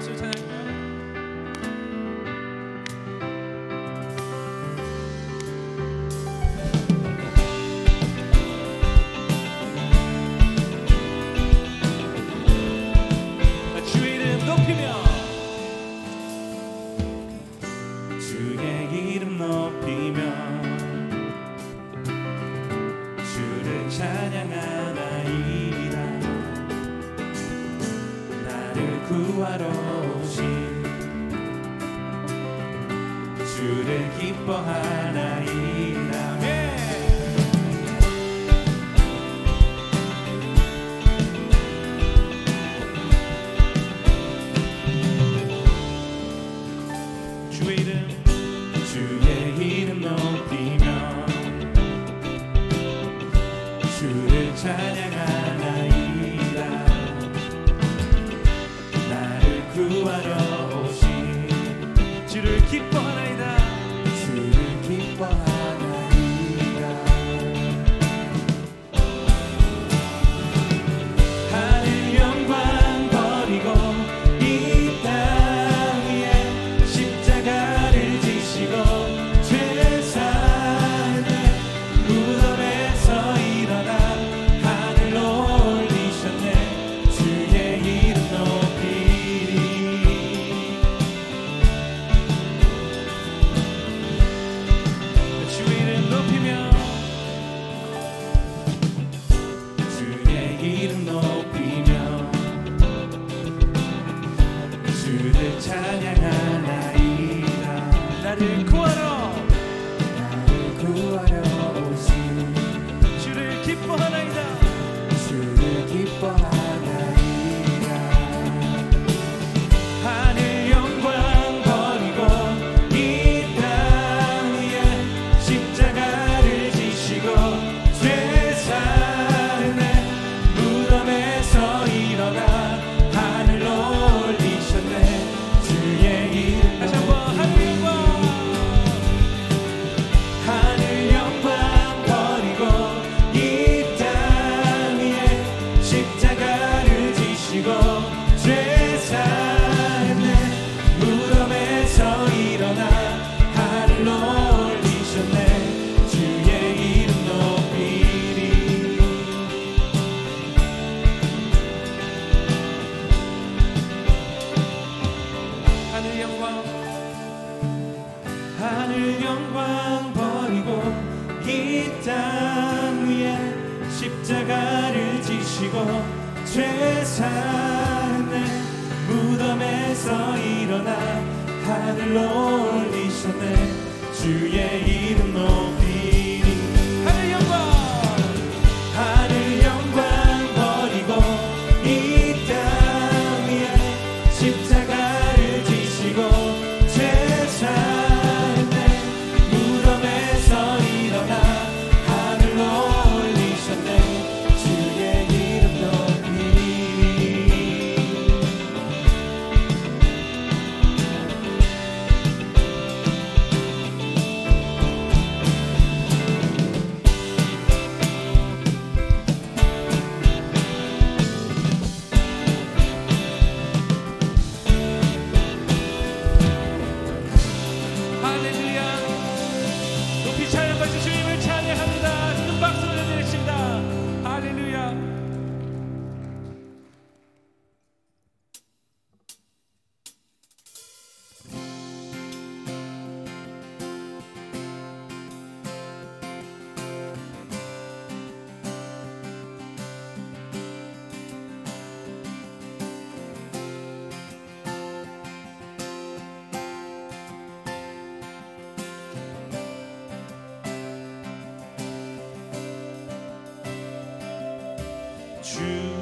council today? 버리고 죄산의 무덤에서 일어나 하늘로 올리셨네. 주의 이름 높 true.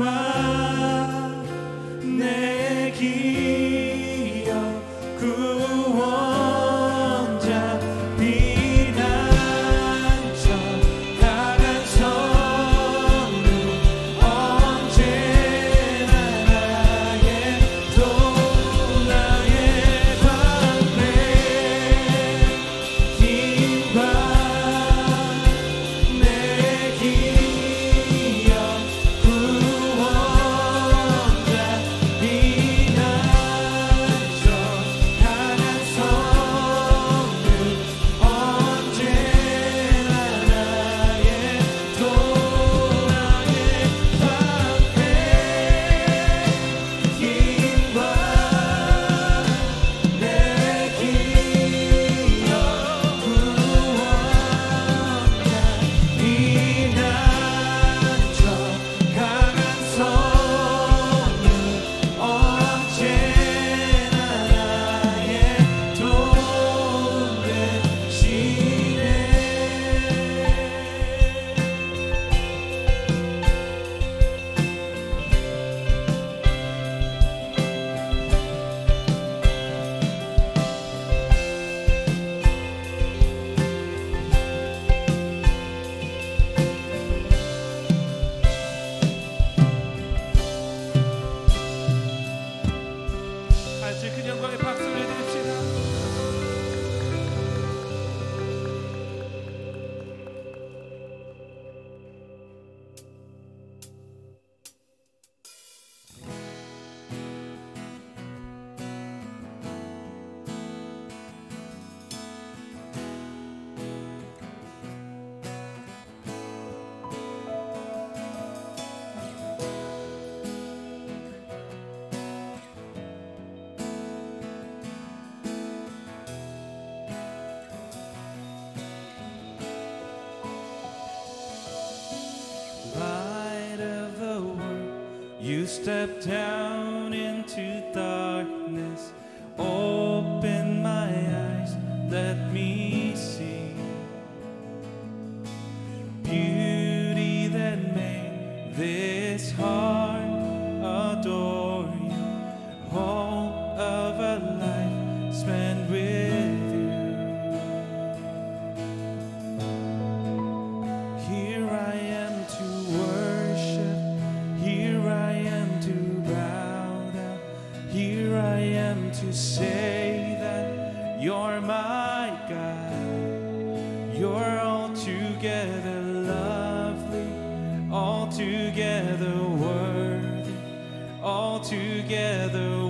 my You step down into darkness, open my eyes, let me see beauty that made this heart. You're altogether lovely, altogether worthy, altogether worthy.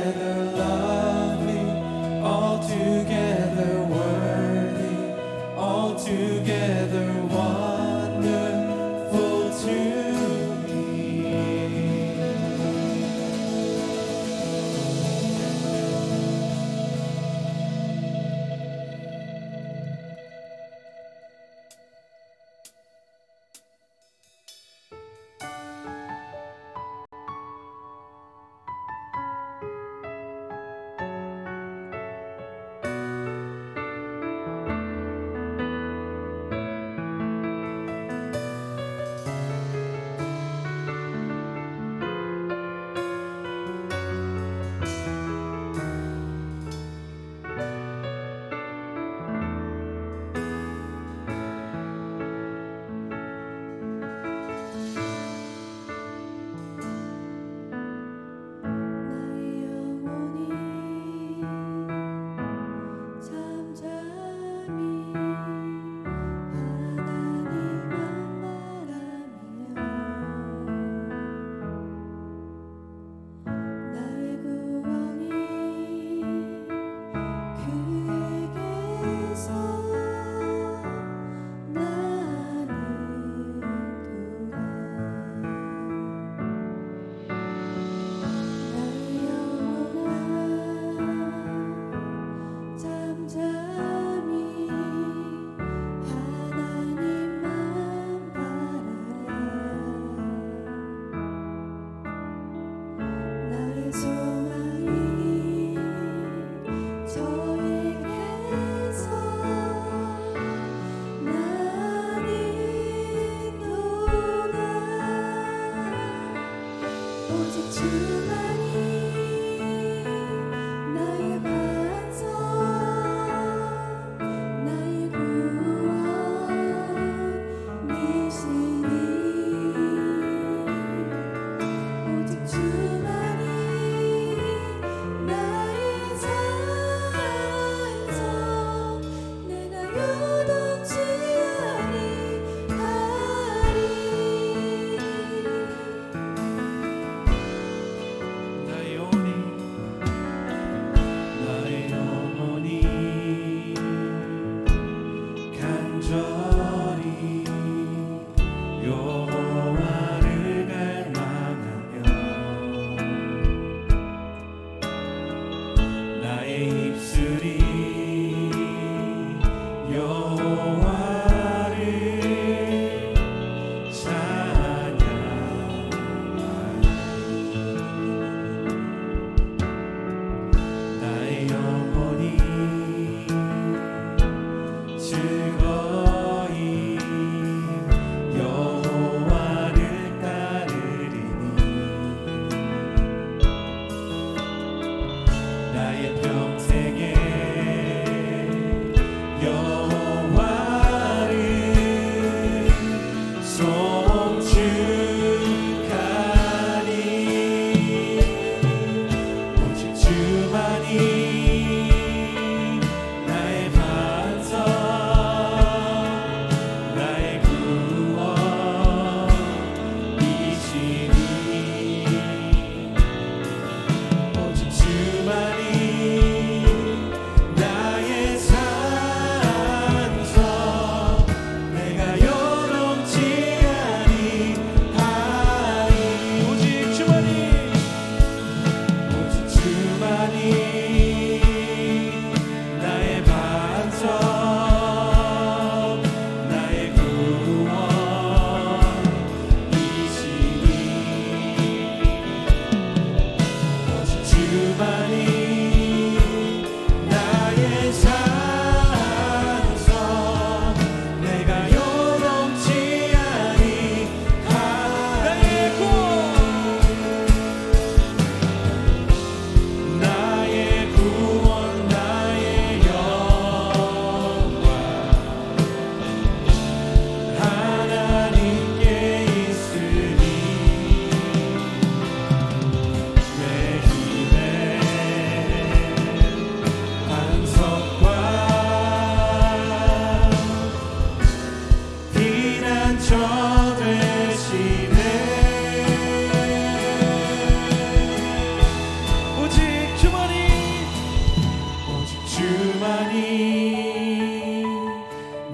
together.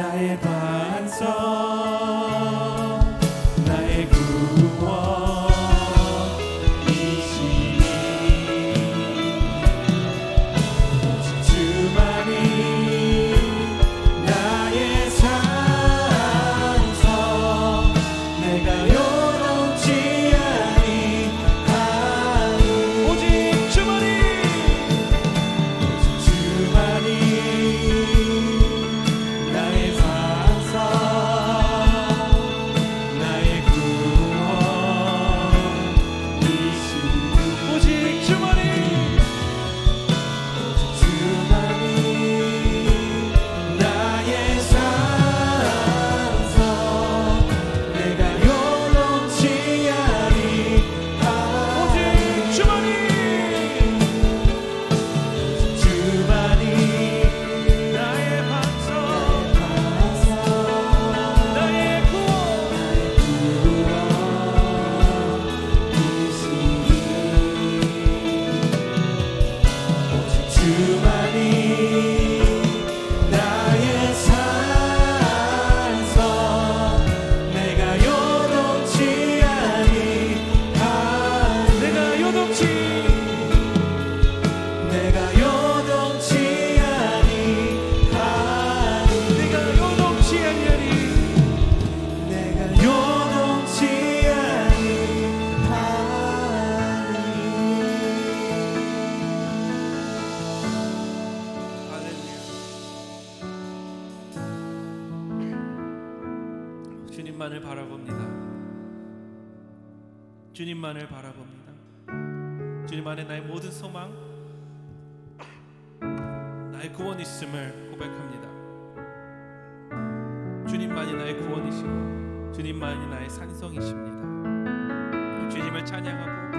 えれば 주님만을 바라봅니다. 주님 안에 나의 모든 소망, 나의 구원 있음을 고백합니다. 주님만이 나의 구원이시고 주님만이 나의 산성이십니다. 주님을 찬양하고